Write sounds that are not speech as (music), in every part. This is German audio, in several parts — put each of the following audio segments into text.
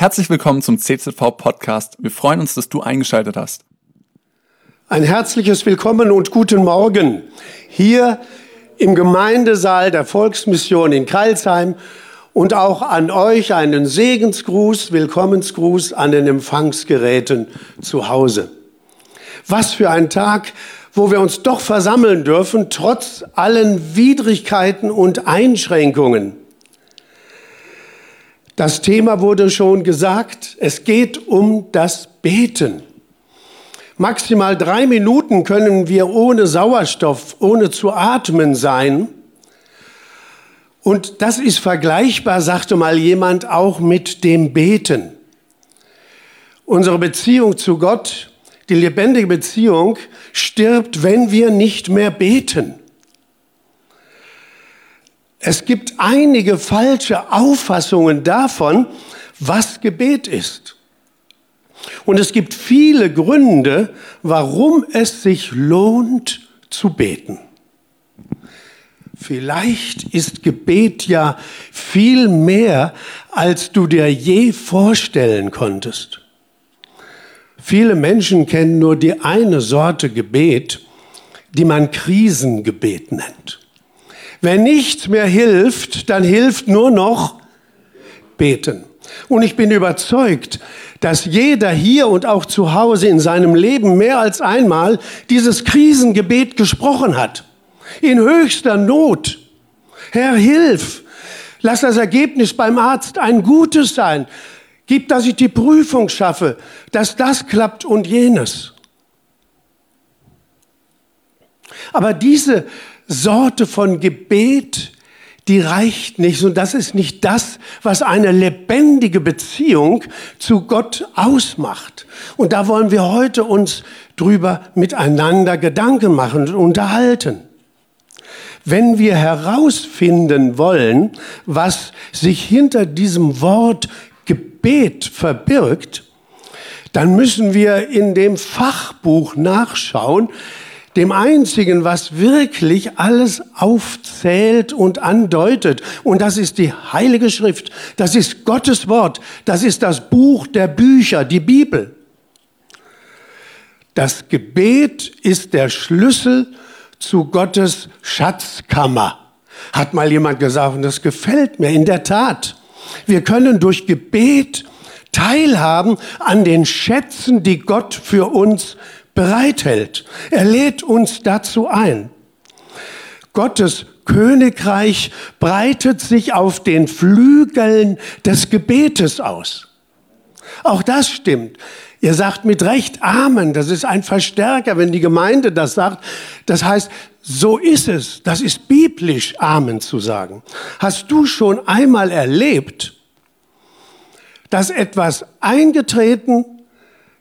Herzlich willkommen zum CZV Podcast. Wir freuen uns, dass du eingeschaltet hast. Ein herzliches Willkommen und guten Morgen hier im Gemeindesaal der Volksmission in Kreilsheim und auch an euch einen Segensgruß, Willkommensgruß an den Empfangsgeräten zu Hause. Was für ein Tag, wo wir uns doch versammeln dürfen, trotz allen Widrigkeiten und Einschränkungen. Das Thema wurde schon gesagt, es geht um das Beten. Maximal drei Minuten können wir ohne Sauerstoff, ohne zu atmen sein. Und das ist vergleichbar, sagte mal jemand, auch mit dem Beten. Unsere Beziehung zu Gott, die lebendige Beziehung, stirbt, wenn wir nicht mehr beten. Es gibt einige falsche Auffassungen davon, was Gebet ist. Und es gibt viele Gründe, warum es sich lohnt zu beten. Vielleicht ist Gebet ja viel mehr, als du dir je vorstellen konntest. Viele Menschen kennen nur die eine Sorte Gebet, die man Krisengebet nennt. Wenn nichts mehr hilft, dann hilft nur noch beten. Und ich bin überzeugt, dass jeder hier und auch zu Hause in seinem Leben mehr als einmal dieses Krisengebet gesprochen hat. In höchster Not. Herr, hilf. Lass das Ergebnis beim Arzt ein gutes sein. Gib, dass ich die Prüfung schaffe, dass das klappt und jenes. Aber diese Sorte von Gebet, die reicht nicht. Und das ist nicht das, was eine lebendige Beziehung zu Gott ausmacht. Und da wollen wir heute uns drüber miteinander Gedanken machen und unterhalten. Wenn wir herausfinden wollen, was sich hinter diesem Wort Gebet verbirgt, dann müssen wir in dem Fachbuch nachschauen, dem einzigen, was wirklich alles aufzählt und andeutet. Und das ist die Heilige Schrift, das ist Gottes Wort, das ist das Buch der Bücher, die Bibel. Das Gebet ist der Schlüssel zu Gottes Schatzkammer, hat mal jemand gesagt, und das gefällt mir in der Tat. Wir können durch Gebet teilhaben an den Schätzen, die Gott für uns bereithält. Er lädt uns dazu ein. Gottes Königreich breitet sich auf den Flügeln des Gebetes aus. Auch das stimmt. Ihr sagt mit Recht Amen. Das ist ein Verstärker, wenn die Gemeinde das sagt. Das heißt, so ist es. Das ist biblisch, Amen zu sagen. Hast du schon einmal erlebt, dass etwas eingetreten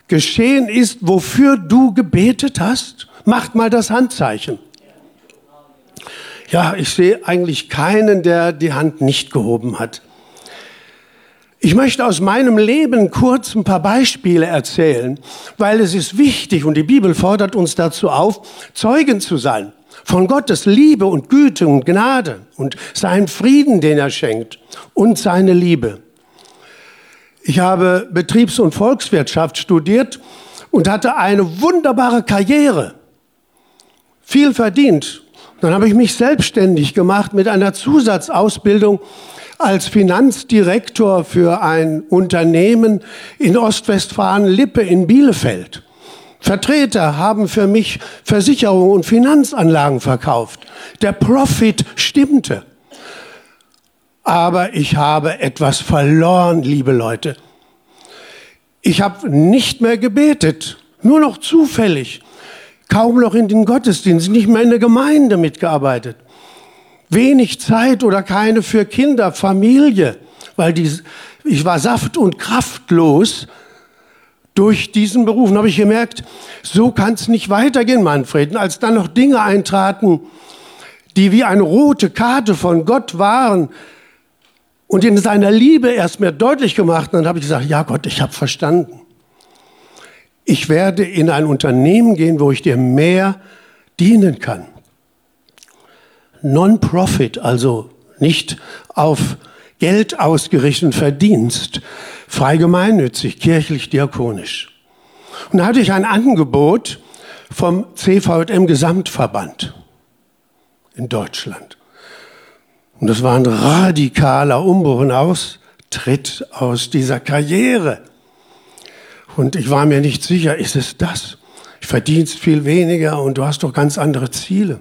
geschehen ist, wofür du gebetet hast? Macht mal das Handzeichen. Ja, ich sehe eigentlich keinen, der die Hand nicht gehoben hat. Ich möchte aus meinem Leben kurz ein paar Beispiele erzählen, weil es ist wichtig und die Bibel fordert uns dazu auf, Zeugen zu sein von Gottes Liebe und Güte und Gnade und seinen Frieden, den er schenkt und seine Liebe. Ich habe Betriebs- und Volkswirtschaft studiert und hatte eine wunderbare Karriere. Viel verdient. Dann habe ich mich selbstständig gemacht mit einer Zusatzausbildung als Finanzdirektor für ein Unternehmen in Ostwestfalen-Lippe in Bielefeld. Vertreter haben für mich Versicherungen und Finanzanlagen verkauft. Der Profit stimmte aber ich habe etwas verloren, liebe Leute. Ich habe nicht mehr gebetet, nur noch zufällig, kaum noch in den Gottesdienst, nicht mehr in der Gemeinde mitgearbeitet. Wenig Zeit oder keine für Kinder, Familie, weil die, ich war saft- und kraftlos. Durch diesen Beruf habe ich gemerkt, so kann es nicht weitergehen, Manfred. Und als dann noch Dinge eintraten, die wie eine rote Karte von Gott waren, und in seiner Liebe erst mir deutlich gemacht. Und dann habe ich gesagt, ja Gott, ich habe verstanden. Ich werde in ein Unternehmen gehen, wo ich dir mehr dienen kann. Non-Profit, also nicht auf Geld ausgerichteten Verdienst, frei gemeinnützig, kirchlich diakonisch. Und da hatte ich ein Angebot vom CVM Gesamtverband in Deutschland. Und das war ein radikaler Umbruch und Austritt aus dieser Karriere. Und ich war mir nicht sicher, ist es das? Ich verdienst viel weniger und du hast doch ganz andere Ziele.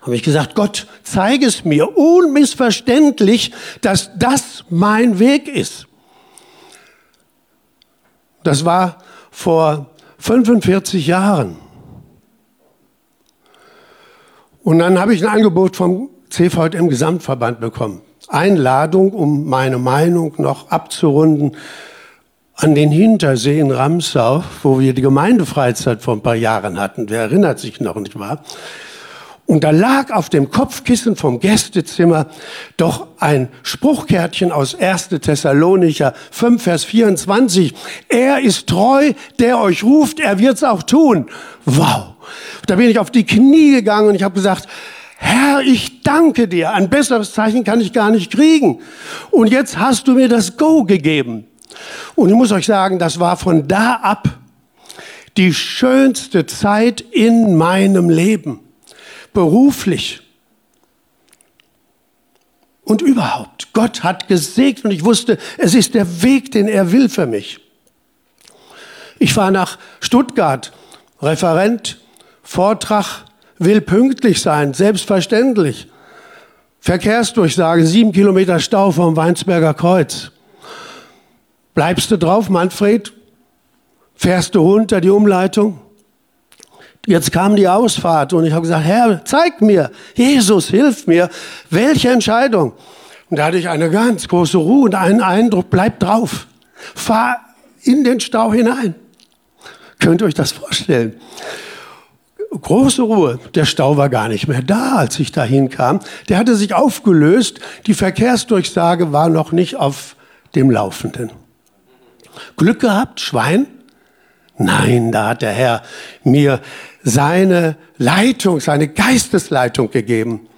Habe ich gesagt, Gott, zeige es mir unmissverständlich, dass das mein Weg ist. Das war vor 45 Jahren. Und dann habe ich ein Angebot vom CVM Gesamtverband bekommen. Einladung, um meine Meinung noch abzurunden, an den Hintersee in Ramsau, wo wir die Gemeindefreizeit vor ein paar Jahren hatten. Wer erinnert sich noch, nicht wahr? Und da lag auf dem Kopfkissen vom Gästezimmer doch ein Spruchkärtchen aus 1. Thessalonicher 5, Vers 24. Er ist treu, der euch ruft, er wird's auch tun. Wow. Da bin ich auf die Knie gegangen und ich habe gesagt, Herr, ich danke dir. Ein besseres Zeichen kann ich gar nicht kriegen. Und jetzt hast du mir das Go gegeben. Und ich muss euch sagen, das war von da ab die schönste Zeit in meinem Leben beruflich und überhaupt. Gott hat gesegnet und ich wusste, es ist der Weg, den er will für mich. Ich fahre nach Stuttgart, Referent, Vortrag, will pünktlich sein, selbstverständlich. Verkehrsdurchsage, sieben Kilometer Stau vom Weinsberger Kreuz. Bleibst du drauf, Manfred? Fährst du runter die Umleitung? Jetzt kam die Ausfahrt und ich habe gesagt, Herr, zeig mir, Jesus, hilf mir, welche Entscheidung. Und da hatte ich eine ganz große Ruhe und einen Eindruck, bleib drauf, fahr in den Stau hinein. Könnt ihr euch das vorstellen? Große Ruhe. Der Stau war gar nicht mehr da, als ich dahin kam. Der hatte sich aufgelöst. Die Verkehrsdurchsage war noch nicht auf dem Laufenden. Glück gehabt, Schwein? Nein, da hat der Herr mir seine Leitung, seine Geistesleitung gegeben.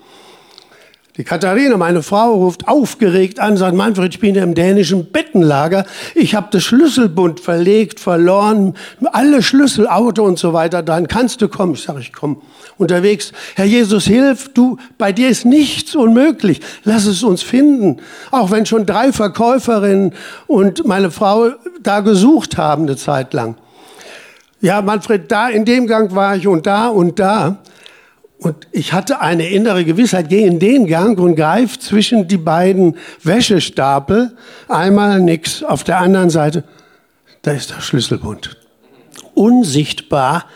Die Katharina, meine Frau, ruft aufgeregt an, sagt, Manfred, ich bin im dänischen Bettenlager. Ich habe das Schlüsselbund verlegt, verloren, alle Schlüssel, Auto und so weiter. Dann kannst du kommen. Ich sage, ich komme unterwegs. Herr Jesus, hilf, du, bei dir ist nichts unmöglich. Lass es uns finden. Auch wenn schon drei Verkäuferinnen und meine Frau da gesucht haben eine Zeit lang. Ja, Manfred, da in dem Gang war ich und da und da. Und ich hatte eine innere Gewissheit, geh in den Gang und greif zwischen die beiden Wäschestapel. Einmal nix, auf der anderen Seite, da ist der Schlüsselbund. Unsichtbar.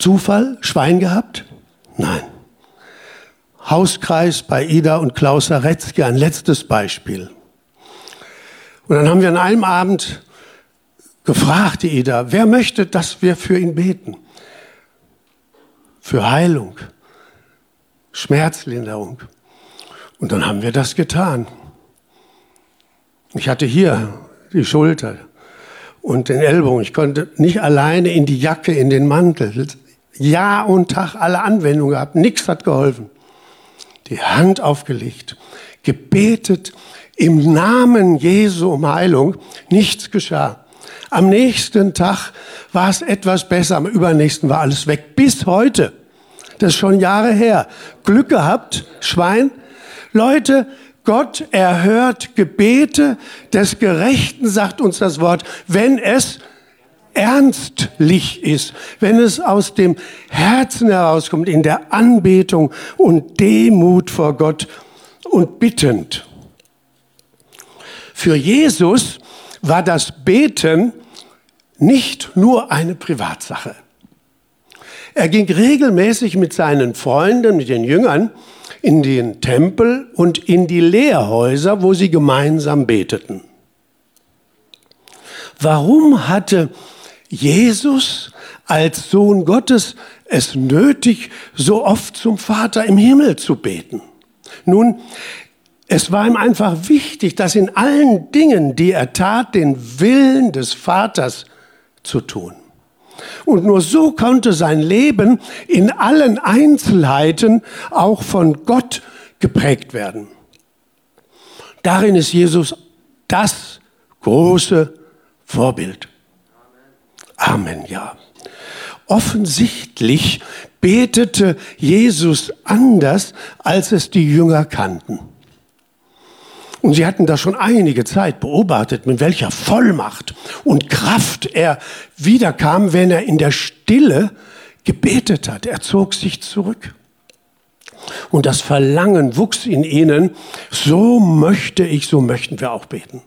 Zufall, Schwein gehabt? Nein. Hauskreis bei Ida und Klaus Saretzky, ein letztes Beispiel. Und dann haben wir an einem Abend gefragt, die Ida, wer möchte, dass wir für ihn beten? Für Heilung, Schmerzlinderung. Und dann haben wir das getan. Ich hatte hier die Schulter und den Ellbogen. Ich konnte nicht alleine in die Jacke, in den Mantel. Jahr und Tag alle Anwendungen gehabt. Nichts hat geholfen. Die Hand aufgelegt, gebetet im Namen Jesu um Heilung. Nichts geschah. Am nächsten Tag war es etwas besser, am übernächsten war alles weg. Bis heute. Das ist schon Jahre her. Glück gehabt, Schwein. Leute, Gott erhört Gebete des Gerechten, sagt uns das Wort, wenn es ernstlich ist, wenn es aus dem Herzen herauskommt, in der Anbetung und Demut vor Gott und bittend. Für Jesus war das Beten nicht nur eine Privatsache. Er ging regelmäßig mit seinen Freunden, mit den Jüngern, in den Tempel und in die Lehrhäuser, wo sie gemeinsam beteten. Warum hatte Jesus als Sohn Gottes es nötig, so oft zum Vater im Himmel zu beten? Nun, es war ihm einfach wichtig, dass in allen Dingen, die er tat, den Willen des Vaters zu tun. Und nur so konnte sein Leben in allen Einzelheiten auch von Gott geprägt werden. Darin ist Jesus das große Vorbild. Amen, ja. Offensichtlich betete Jesus anders, als es die Jünger kannten. Und sie hatten das schon einige Zeit beobachtet, mit welcher Vollmacht und Kraft er wiederkam, wenn er in der Stille gebetet hat. Er zog sich zurück. Und das Verlangen wuchs in ihnen, so möchte ich, so möchten wir auch beten.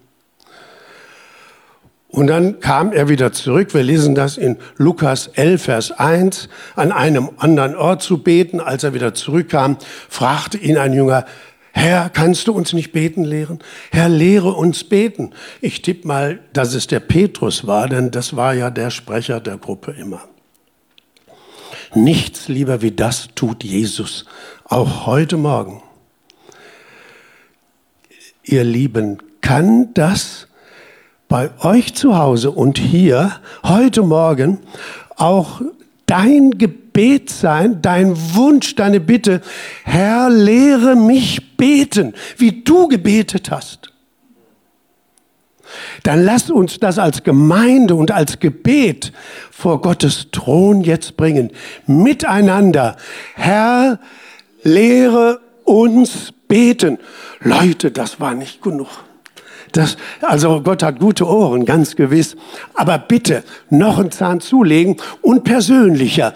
Und dann kam er wieder zurück. Wir lesen das in Lukas 11, Vers 1. An einem anderen Ort zu beten. Als er wieder zurückkam, fragte ihn ein Jünger, Herr, kannst du uns nicht beten lehren? Herr, lehre uns beten. Ich tippe mal, dass es der Petrus war, denn das war ja der Sprecher der Gruppe immer. Nichts lieber wie das tut Jesus, auch heute Morgen. Ihr Lieben, kann das bei euch zu Hause und hier heute Morgen auch dein Gebet sein, dein Wunsch, deine Bitte, Herr, lehre mich beten, wie du gebetet hast. Dann lass uns das als Gemeinde und als Gebet vor Gottes Thron jetzt bringen. Miteinander. Herr, lehre uns beten. Leute, das war nicht genug. Das, also Gott hat gute Ohren, ganz gewiss. Aber bitte noch einen Zahn zulegen und persönlicher.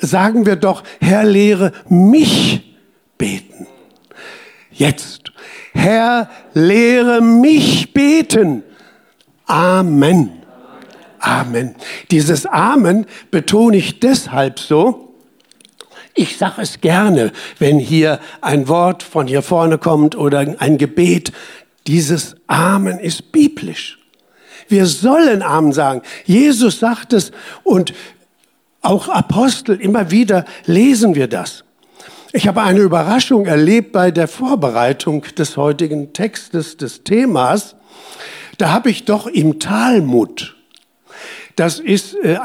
Sagen wir doch, Herr, lehre mich beten. Jetzt. Herr, lehre mich beten. Amen. Amen. Dieses Amen betone ich deshalb so, ich sage es gerne, wenn hier ein Wort von hier vorne kommt oder ein Gebet, dieses Amen ist biblisch. Wir sollen Amen sagen. Jesus sagt es und auch Apostel, immer wieder lesen wir das. Ich habe eine Überraschung erlebt bei der Vorbereitung des heutigen Textes, des Themas. Da habe ich doch im Talmud das ist äh,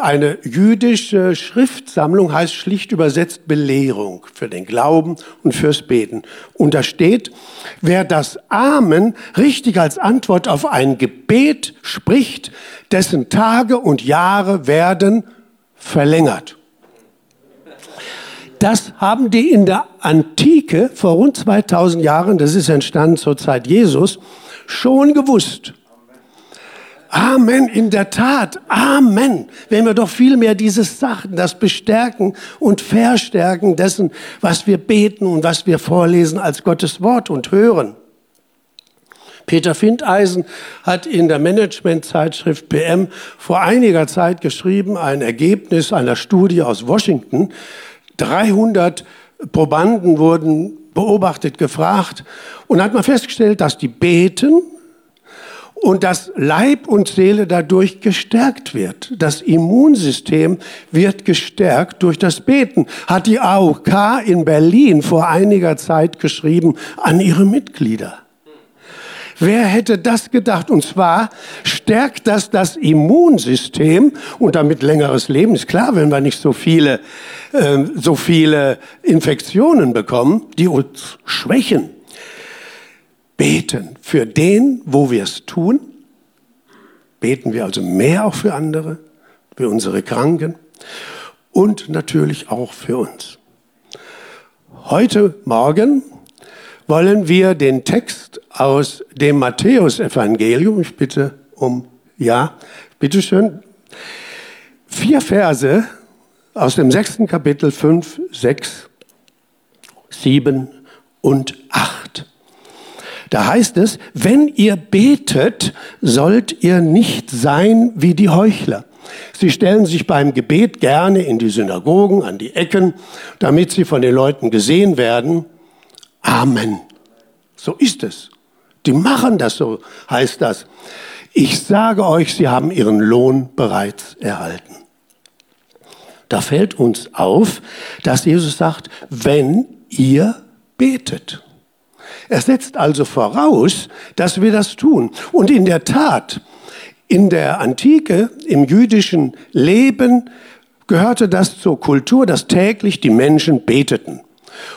eine jüdische Schriftsammlung, heißt schlicht übersetzt Belehrung für den Glauben und fürs Beten. Und da steht, wer das Amen richtig als Antwort auf ein Gebet spricht, dessen Tage und Jahre werden verlängert. Das haben die in der Antike vor rund 2000 Jahren, das ist entstanden zur Zeit Jesus, schon gewusst. Amen, in der Tat, Amen. Wenn wir doch viel mehr dieses Sachen, das Bestärken und Verstärken dessen, was wir beten und was wir vorlesen als Gottes Wort und hören. Peter Findeisen hat in der Managementzeitschrift PM vor einiger Zeit geschrieben, ein Ergebnis einer Studie aus Washington. 300 Probanden wurden beobachtet, gefragt und hat man festgestellt, dass die beten, und dass Leib und Seele dadurch gestärkt wird. Das Immunsystem wird gestärkt durch das Beten, hat die AOK in Berlin vor einiger Zeit geschrieben an ihre Mitglieder. Wer hätte das gedacht? Und zwar stärkt das das Immunsystem und damit längeres Leben. Ist klar, wenn wir nicht so viele, äh, so viele Infektionen bekommen, die uns schwächen beten für den, wo wir es tun. Beten wir also mehr auch für andere, für unsere Kranken und natürlich auch für uns. Heute Morgen wollen wir den Text aus dem Matthäusevangelium, ich bitte um, ja, bitteschön, vier Verse aus dem sechsten Kapitel 5, 6, 7 und 8. Da heißt es, wenn ihr betet, sollt ihr nicht sein wie die Heuchler. Sie stellen sich beim Gebet gerne in die Synagogen, an die Ecken, damit sie von den Leuten gesehen werden. Amen. So ist es. Die machen das so, heißt das. Ich sage euch, sie haben ihren Lohn bereits erhalten. Da fällt uns auf, dass Jesus sagt, wenn ihr betet. Er setzt also voraus, dass wir das tun. Und in der Tat, in der Antike, im jüdischen Leben gehörte das zur Kultur, dass täglich die Menschen beteten.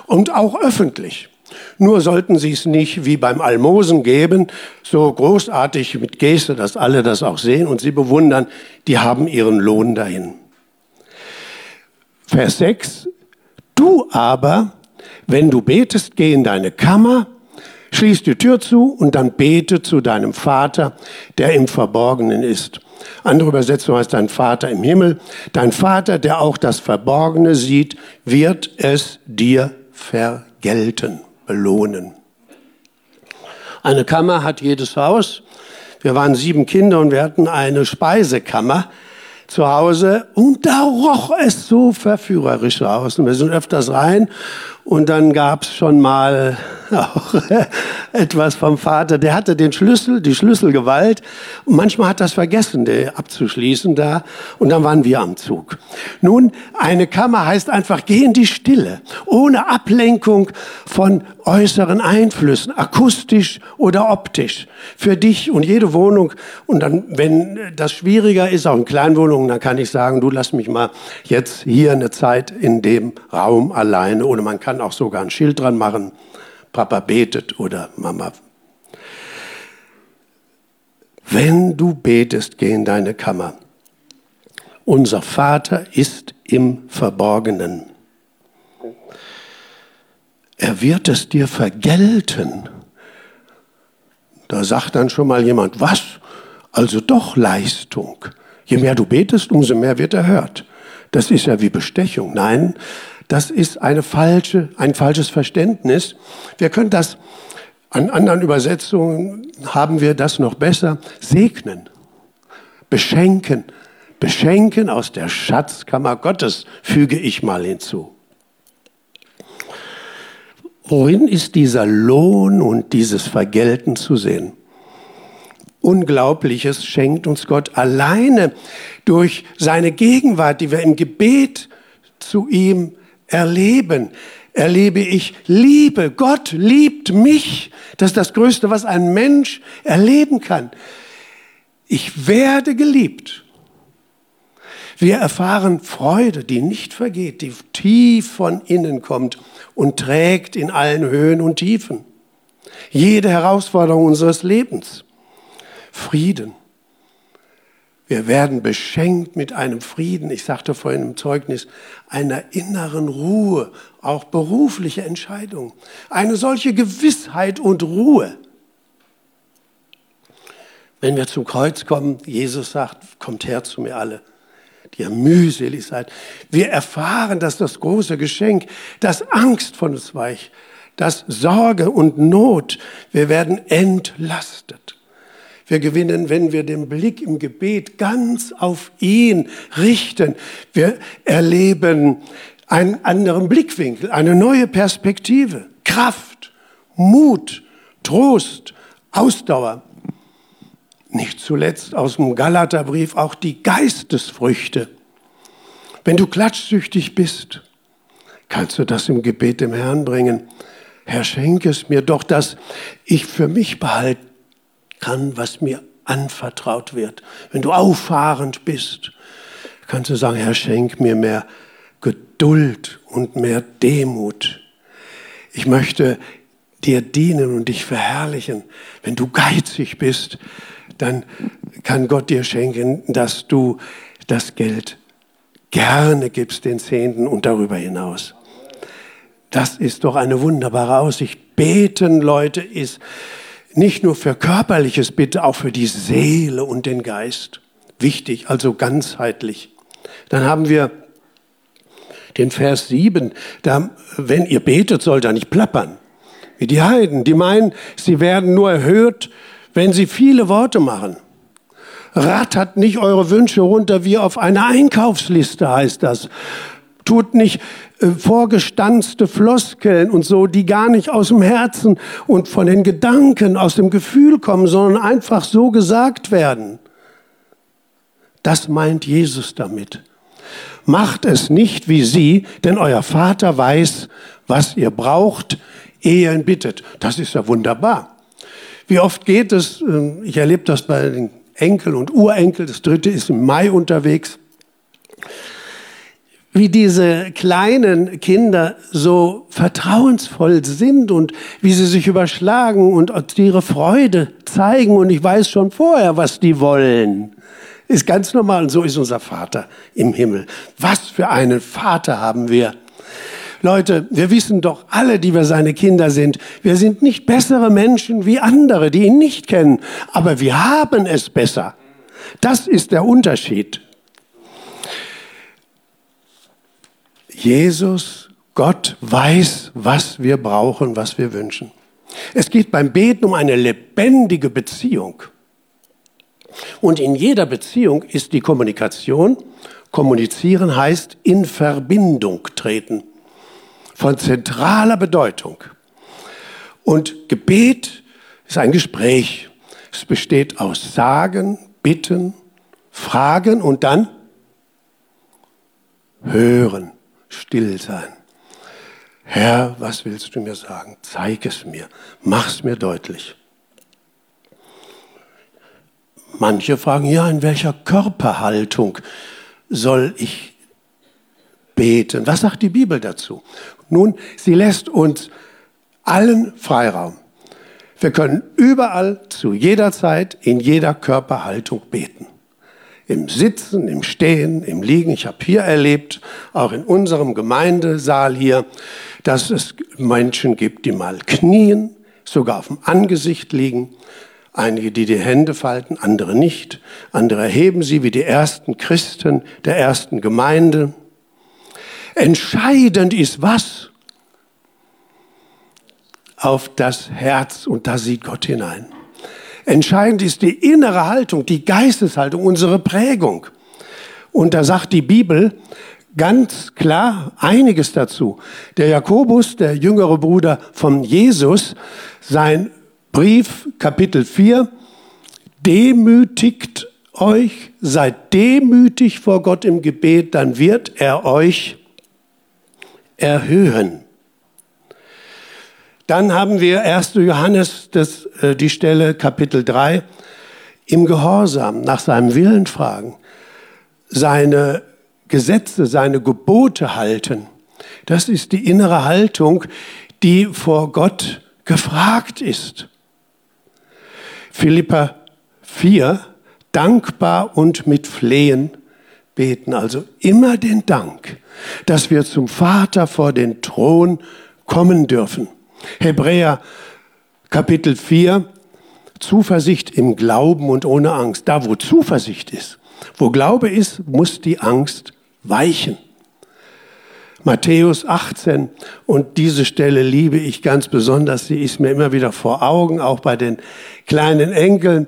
Und auch öffentlich. Nur sollten sie es nicht wie beim Almosen geben, so großartig mit Geste, dass alle das auch sehen und sie bewundern, die haben ihren Lohn dahin. Vers 6, du aber, wenn du betest, geh in deine Kammer, schließ die Tür zu und dann bete zu deinem Vater, der im Verborgenen ist. Andere Übersetzung heißt dein Vater im Himmel. Dein Vater, der auch das Verborgene sieht, wird es dir vergelten, belohnen. Eine Kammer hat jedes Haus. Wir waren sieben Kinder und wir hatten eine Speisekammer zu Hause und da roch es so verführerisch aus. Und wir sind öfters rein und dann gab es schon mal auch (laughs) etwas vom Vater. Der hatte den Schlüssel, die Schlüsselgewalt. Und manchmal hat das vergessen, der abzuschließen da. Und dann waren wir am Zug. Nun, eine Kammer heißt einfach, geh in die Stille. Ohne Ablenkung von äußeren Einflüssen, akustisch oder optisch. Für dich und jede Wohnung. Und dann, wenn das schwieriger ist, auch in Kleinwohnungen, dann kann ich sagen, du lass mich mal jetzt hier eine Zeit in dem Raum alleine. Oder man kann kann auch sogar ein Schild dran machen. Papa betet oder Mama. Wenn du betest, geh in deine Kammer. Unser Vater ist im Verborgenen. Er wird es dir vergelten. Da sagt dann schon mal jemand, was? Also doch Leistung. Je mehr du betest, umso mehr wird erhört. Das ist ja wie Bestechung. Nein, das ist eine falsche, ein falsches Verständnis. Wir können das, an anderen Übersetzungen haben wir das noch besser, segnen, beschenken, beschenken aus der Schatzkammer Gottes, füge ich mal hinzu. Worin ist dieser Lohn und dieses Vergelten zu sehen? Unglaubliches schenkt uns Gott alleine durch seine Gegenwart, die wir im Gebet zu ihm erleben. Erlebe ich Liebe. Gott liebt mich. Das ist das Größte, was ein Mensch erleben kann. Ich werde geliebt. Wir erfahren Freude, die nicht vergeht, die tief von innen kommt und trägt in allen Höhen und Tiefen. Jede Herausforderung unseres Lebens. Frieden. Wir werden beschenkt mit einem Frieden, ich sagte vorhin im Zeugnis, einer inneren Ruhe, auch berufliche Entscheidungen. Eine solche Gewissheit und Ruhe. Wenn wir zum Kreuz kommen, Jesus sagt, kommt her zu mir alle, die ihr mühselig seid. Wir erfahren, dass das große Geschenk, dass Angst von uns weicht, dass Sorge und Not, wir werden entlastet. Wir gewinnen, wenn wir den Blick im Gebet ganz auf ihn richten. Wir erleben einen anderen Blickwinkel, eine neue Perspektive, Kraft, Mut, Trost, Ausdauer. Nicht zuletzt aus dem Galaterbrief auch die Geistesfrüchte. Wenn du klatschsüchtig bist, kannst du das im Gebet dem Herrn bringen. Herr, schenke es mir doch, dass ich für mich behalten kann, was mir anvertraut wird. Wenn du auffahrend bist, kannst du sagen, Herr, schenk mir mehr Geduld und mehr Demut. Ich möchte dir dienen und dich verherrlichen. Wenn du geizig bist, dann kann Gott dir schenken, dass du das Geld gerne gibst, den Zehnten und darüber hinaus. Das ist doch eine wunderbare Aussicht. Beten, Leute, ist nicht nur für körperliches, bitte auch für die Seele und den Geist. Wichtig, also ganzheitlich. Dann haben wir den Vers 7, da, wenn ihr betet, sollt ihr nicht plappern. Wie die Heiden, die meinen, sie werden nur erhöht, wenn sie viele Worte machen. Rattert nicht eure Wünsche runter wie auf einer Einkaufsliste, heißt das. Tut nicht äh, vorgestanzte Floskeln und so, die gar nicht aus dem Herzen und von den Gedanken, aus dem Gefühl kommen, sondern einfach so gesagt werden. Das meint Jesus damit. Macht es nicht wie sie, denn euer Vater weiß, was ihr braucht, ehe ihr ihn bittet. Das ist ja wunderbar. Wie oft geht es, äh, ich erlebe das bei den Enkel und Urenkel, das dritte ist im Mai unterwegs, wie diese kleinen Kinder so vertrauensvoll sind und wie sie sich überschlagen und ihre Freude zeigen und ich weiß schon vorher, was die wollen. Ist ganz normal und so ist unser Vater im Himmel. Was für einen Vater haben wir. Leute, wir wissen doch alle, die wir seine Kinder sind, wir sind nicht bessere Menschen wie andere, die ihn nicht kennen, aber wir haben es besser. Das ist der Unterschied. Jesus, Gott weiß, was wir brauchen, was wir wünschen. Es geht beim Beten um eine lebendige Beziehung. Und in jeder Beziehung ist die Kommunikation, kommunizieren heißt in Verbindung treten, von zentraler Bedeutung. Und Gebet ist ein Gespräch. Es besteht aus Sagen, Bitten, Fragen und dann Hören still sein. Herr, was willst du mir sagen? Zeig es mir, mach es mir deutlich. Manche fragen, ja, in welcher Körperhaltung soll ich beten? Was sagt die Bibel dazu? Nun, sie lässt uns allen Freiraum. Wir können überall, zu jeder Zeit, in jeder Körperhaltung beten im Sitzen, im Stehen, im Liegen. Ich habe hier erlebt, auch in unserem Gemeindesaal hier, dass es Menschen gibt, die mal knien, sogar auf dem Angesicht liegen. Einige, die die Hände falten, andere nicht. Andere erheben sie wie die ersten Christen der ersten Gemeinde. Entscheidend ist was? Auf das Herz und da sieht Gott hinein. Entscheidend ist die innere Haltung, die Geisteshaltung, unsere Prägung. Und da sagt die Bibel ganz klar einiges dazu. Der Jakobus, der jüngere Bruder von Jesus, sein Brief, Kapitel 4, demütigt euch, seid demütig vor Gott im Gebet, dann wird er euch erhöhen. Dann haben wir 1. Johannes, das, äh, die Stelle Kapitel 3, im Gehorsam nach seinem Willen fragen, seine Gesetze, seine Gebote halten. Das ist die innere Haltung, die vor Gott gefragt ist. Philippa 4, dankbar und mit Flehen beten. Also immer den Dank, dass wir zum Vater vor den Thron kommen dürfen. Hebräer Kapitel 4, Zuversicht im Glauben und ohne Angst. Da, wo Zuversicht ist, wo Glaube ist, muss die Angst weichen. Matthäus 18 und diese Stelle liebe ich ganz besonders, sie ist mir immer wieder vor Augen, auch bei den kleinen Enkeln.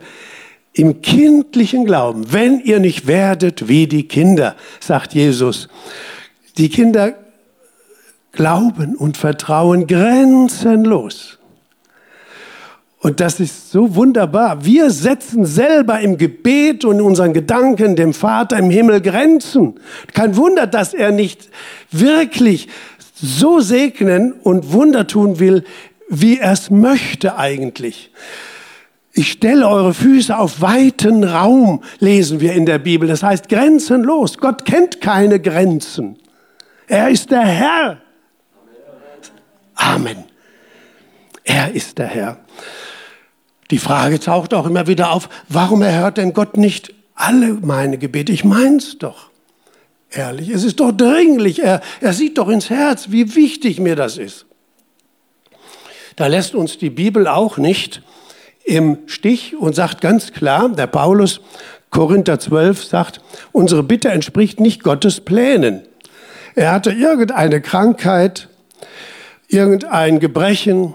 Im kindlichen Glauben, wenn ihr nicht werdet wie die Kinder, sagt Jesus. Die Kinder Glauben und Vertrauen grenzenlos. Und das ist so wunderbar. Wir setzen selber im Gebet und in unseren Gedanken dem Vater im Himmel Grenzen. Kein Wunder, dass er nicht wirklich so segnen und Wunder tun will, wie er es möchte eigentlich. Ich stelle eure Füße auf weiten Raum, lesen wir in der Bibel. Das heißt grenzenlos. Gott kennt keine Grenzen. Er ist der Herr Amen. Er ist der Herr. Die Frage taucht auch immer wieder auf, warum erhört denn Gott nicht alle meine Gebete? Ich mein's doch. Ehrlich, es ist doch dringlich. Er, er sieht doch ins Herz, wie wichtig mir das ist. Da lässt uns die Bibel auch nicht im Stich und sagt ganz klar, der Paulus, Korinther 12 sagt, unsere Bitte entspricht nicht Gottes Plänen. Er hatte irgendeine Krankheit, irgendein Gebrechen,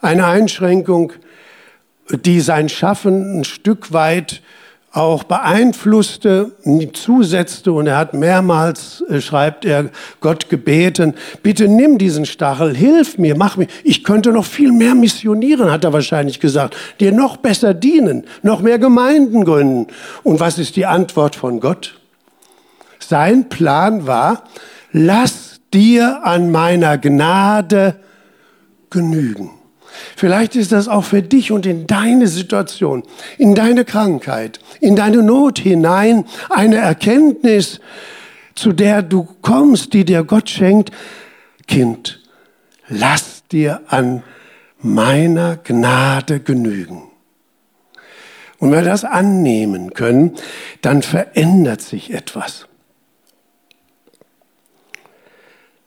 eine Einschränkung, die sein Schaffen ein Stück weit auch beeinflusste, zusetzte und er hat mehrmals, äh, schreibt er, Gott gebeten, bitte nimm diesen Stachel, hilf mir, mach mir, ich könnte noch viel mehr missionieren, hat er wahrscheinlich gesagt, dir noch besser dienen, noch mehr Gemeinden gründen. Und was ist die Antwort von Gott? Sein Plan war, lass dir an meiner Gnade genügen. Vielleicht ist das auch für dich und in deine Situation, in deine Krankheit, in deine Not hinein eine Erkenntnis, zu der du kommst, die dir Gott schenkt, Kind, lass dir an meiner Gnade genügen. Und wenn wir das annehmen können, dann verändert sich etwas.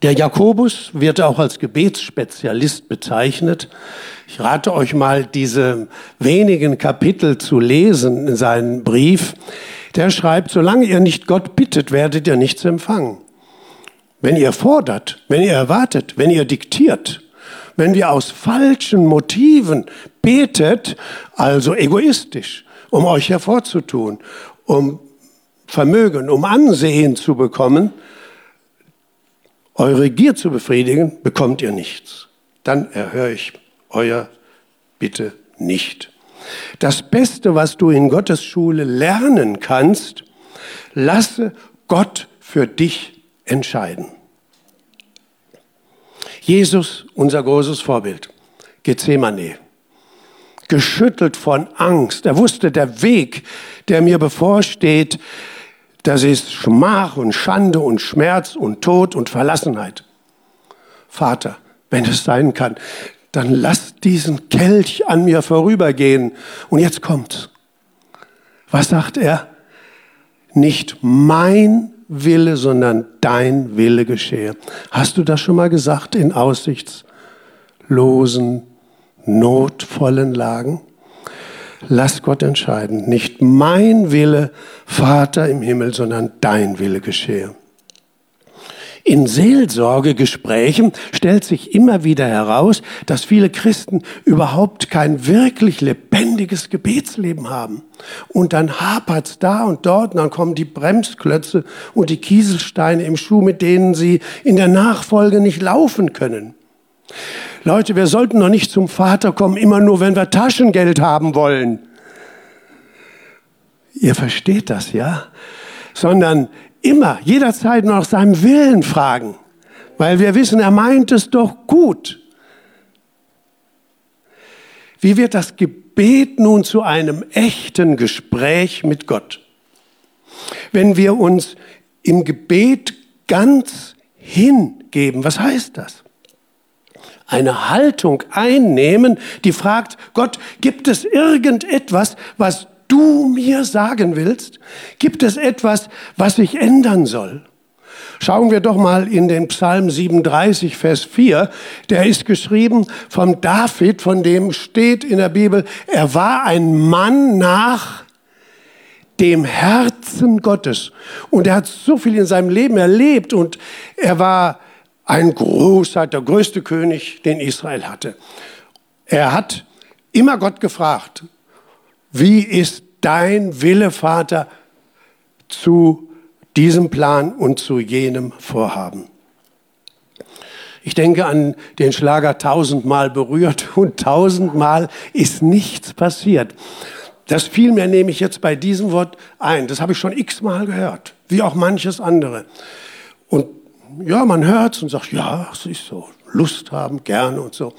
Der Jakobus wird auch als Gebetsspezialist bezeichnet. Ich rate euch mal, diese wenigen Kapitel zu lesen in seinem Brief. Der schreibt, solange ihr nicht Gott bittet, werdet ihr nichts empfangen. Wenn ihr fordert, wenn ihr erwartet, wenn ihr diktiert, wenn wir aus falschen Motiven betet, also egoistisch, um euch hervorzutun, um Vermögen, um Ansehen zu bekommen, eure Gier zu befriedigen, bekommt ihr nichts. Dann erhöre ich euer Bitte nicht. Das Beste, was du in Gottes Schule lernen kannst, lasse Gott für dich entscheiden. Jesus, unser großes Vorbild, Gethsemane, geschüttelt von Angst. Er wusste, der Weg, der mir bevorsteht, das ist Schmach und Schande und Schmerz und Tod und Verlassenheit. Vater, wenn es sein kann, dann lass diesen Kelch an mir vorübergehen. Und jetzt kommt's. Was sagt er? Nicht mein Wille, sondern dein Wille geschehe. Hast du das schon mal gesagt in aussichtslosen, notvollen Lagen? Lass Gott entscheiden. Nicht mein Wille, Vater im Himmel, sondern dein Wille geschehe. In Seelsorgegesprächen stellt sich immer wieder heraus, dass viele Christen überhaupt kein wirklich lebendiges Gebetsleben haben. Und dann hapert's da und dort, und dann kommen die Bremsklötze und die Kieselsteine im Schuh, mit denen sie in der Nachfolge nicht laufen können. Leute, wir sollten noch nicht zum Vater kommen, immer nur, wenn wir Taschengeld haben wollen. Ihr versteht das, ja? Sondern immer, jederzeit nach seinem Willen fragen, weil wir wissen, er meint es doch gut. Wie wird das Gebet nun zu einem echten Gespräch mit Gott? Wenn wir uns im Gebet ganz hingeben, was heißt das? Eine Haltung einnehmen, die fragt, Gott, gibt es irgendetwas, was du mir sagen willst? Gibt es etwas, was sich ändern soll? Schauen wir doch mal in den Psalm 37, Vers 4. Der ist geschrieben vom David, von dem steht in der Bibel, er war ein Mann nach dem Herzen Gottes. Und er hat so viel in seinem Leben erlebt und er war ein großer, der größte König, den Israel hatte. Er hat immer Gott gefragt, wie ist dein Wille, Vater, zu diesem Plan und zu jenem Vorhaben? Ich denke an den Schlager tausendmal berührt (laughs) und tausendmal ist nichts passiert. Das fiel mir nämlich jetzt bei diesem Wort ein. Das habe ich schon x-mal gehört, wie auch manches andere. Und ja, man hört und sagt, ja, es ist so, Lust haben, gerne und so.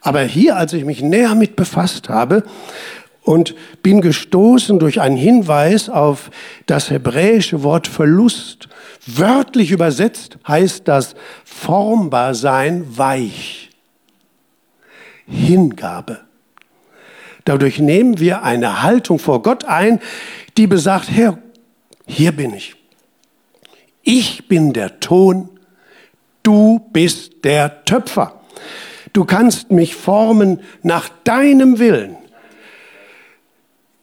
Aber hier, als ich mich näher mit befasst habe, und bin gestoßen durch einen Hinweis auf das hebräische Wort Verlust. Wörtlich übersetzt heißt das formbar sein, weich. Hingabe. Dadurch nehmen wir eine Haltung vor Gott ein, die besagt, Herr, hier bin ich. Ich bin der Ton, du bist der Töpfer. Du kannst mich formen nach deinem Willen.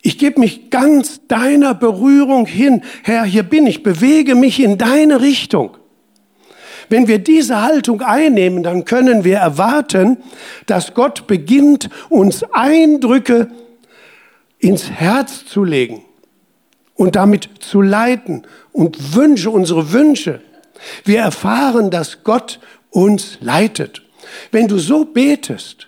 Ich gebe mich ganz deiner Berührung hin. Herr, hier bin ich, bewege mich in deine Richtung. Wenn wir diese Haltung einnehmen, dann können wir erwarten, dass Gott beginnt, uns Eindrücke ins Herz zu legen und damit zu leiten und Wünsche, unsere Wünsche. Wir erfahren, dass Gott uns leitet. Wenn du so betest,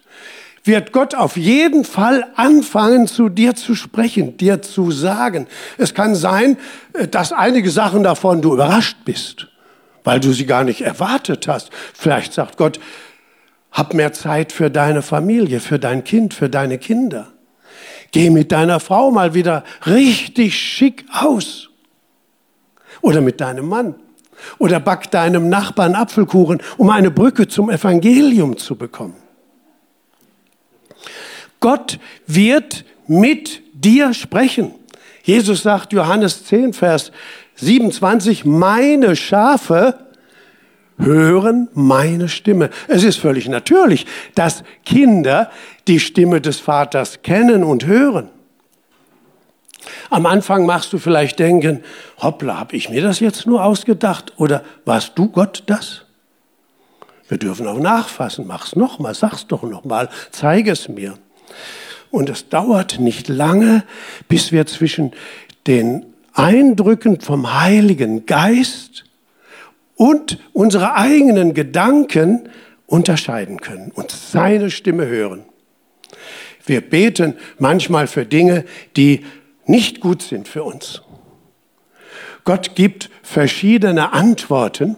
wird Gott auf jeden Fall anfangen, zu dir zu sprechen, dir zu sagen. Es kann sein, äh, dass einige Sachen davon du überrascht bist, weil du sie gar nicht erwartet hast. Vielleicht sagt Gott, hab mehr Zeit für deine Familie, für dein Kind, für deine Kinder. Geh mit deiner Frau mal wieder richtig schick aus. Oder mit deinem Mann. Oder back deinem Nachbarn Apfelkuchen, um eine Brücke zum Evangelium zu bekommen. Gott wird mit dir sprechen. Jesus sagt, Johannes 10, Vers 27, meine Schafe hören meine Stimme. Es ist völlig natürlich, dass Kinder die Stimme des Vaters kennen und hören. Am Anfang machst du vielleicht denken, hoppla, habe ich mir das jetzt nur ausgedacht oder warst du Gott das? Wir dürfen auch nachfassen, mach's nochmal, sag's doch nochmal, zeige es mir. Und es dauert nicht lange, bis wir zwischen den Eindrücken vom Heiligen Geist und unsere eigenen Gedanken unterscheiden können und seine Stimme hören. Wir beten manchmal für Dinge, die nicht gut sind für uns. Gott gibt verschiedene Antworten.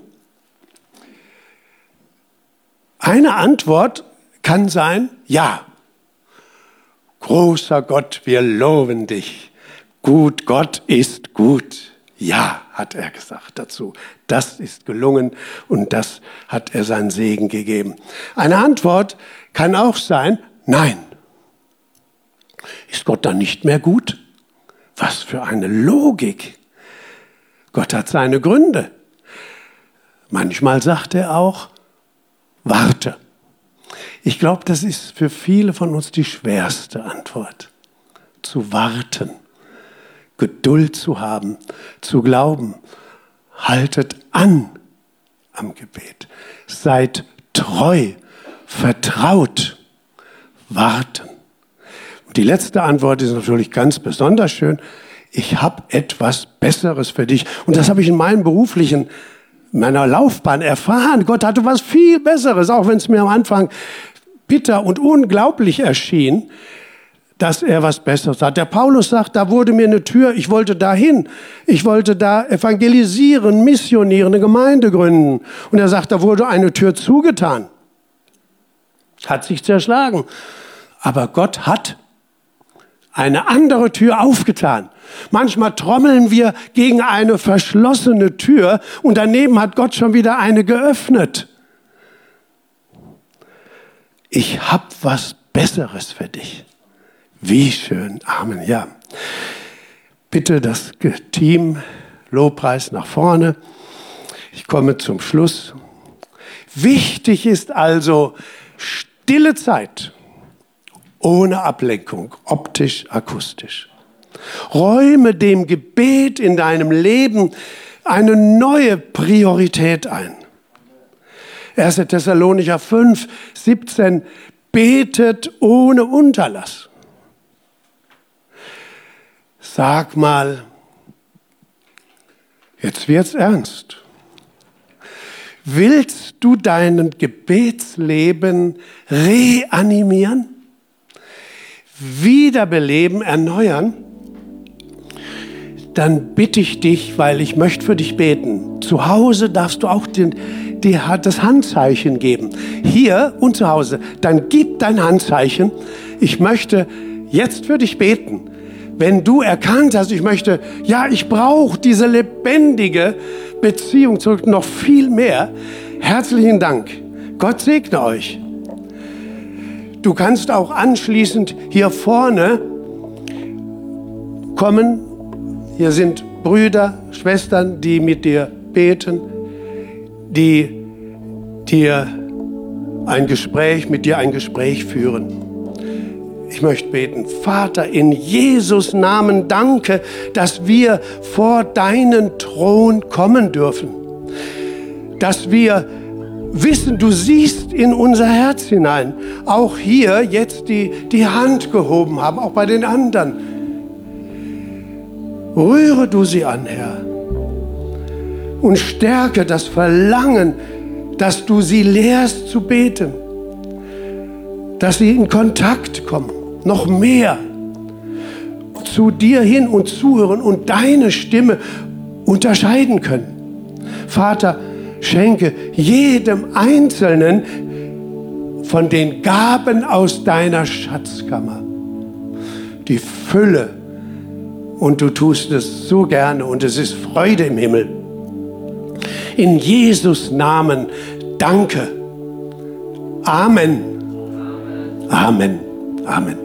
Eine Antwort kann sein, ja. Großer Gott, wir loben dich. Gut, Gott ist gut. Ja, hat er gesagt dazu. Das ist gelungen und das hat er seinen Segen gegeben. Eine Antwort kann auch sein, nein. Ist Gott dann nicht mehr gut? Was für eine Logik. Gott hat seine Gründe. Manchmal sagt er auch, warte. Ich glaube, das ist für viele von uns die schwerste Antwort. Zu warten, Geduld zu haben, zu glauben. Haltet an am Gebet. Seid treu, vertraut, warten. Die letzte Antwort ist natürlich ganz besonders schön. Ich habe etwas Besseres für dich. Und das habe ich in meinem beruflichen, meiner Laufbahn erfahren. Gott hatte was viel Besseres, auch wenn es mir am Anfang bitter und unglaublich erschien, dass er was Besseres hat. Der Paulus sagt, da wurde mir eine Tür, ich wollte dahin. Ich wollte da evangelisieren, missionieren, eine Gemeinde gründen. Und er sagt, da wurde eine Tür zugetan. Hat sich zerschlagen. Aber Gott hat eine andere Tür aufgetan. Manchmal trommeln wir gegen eine verschlossene Tür und daneben hat Gott schon wieder eine geöffnet. Ich habe was Besseres für dich. Wie schön. Amen. Ja. Bitte das Team Lobpreis nach vorne. Ich komme zum Schluss. Wichtig ist also stille Zeit ohne Ablenkung, optisch, akustisch. Räume dem Gebet in deinem Leben eine neue Priorität ein. 1. Thessalonicher 5, 17, betet ohne Unterlass. Sag mal, jetzt wird's ernst. Willst du dein Gebetsleben reanimieren? Wiederbeleben, erneuern, dann bitte ich dich, weil ich möchte für dich beten. Zu Hause darfst du auch den, die, das Handzeichen geben. Hier und zu Hause. Dann gib dein Handzeichen. Ich möchte jetzt für dich beten. Wenn du erkannt hast, ich möchte, ja, ich brauche diese lebendige Beziehung zurück, noch viel mehr. Herzlichen Dank. Gott segne euch. Du kannst auch anschließend hier vorne kommen. Hier sind Brüder, Schwestern, die mit dir beten, die dir ein Gespräch, mit dir ein Gespräch führen. Ich möchte beten. Vater, in Jesus Namen danke, dass wir vor deinen Thron kommen dürfen. Dass wir wissen, du siehst in unser Herz hinein. Auch hier jetzt die, die Hand gehoben haben, auch bei den anderen. Rühre du sie an, Herr. Und stärke das Verlangen, dass du sie lehrst zu beten. Dass sie in Kontakt kommen, noch mehr zu dir hin und zuhören und deine Stimme unterscheiden können. Vater, Schenke jedem Einzelnen von den Gaben aus deiner Schatzkammer die Fülle. Und du tust es so gerne und es ist Freude im Himmel. in Jesus Namen. Danke. Amen. Amen. Amen.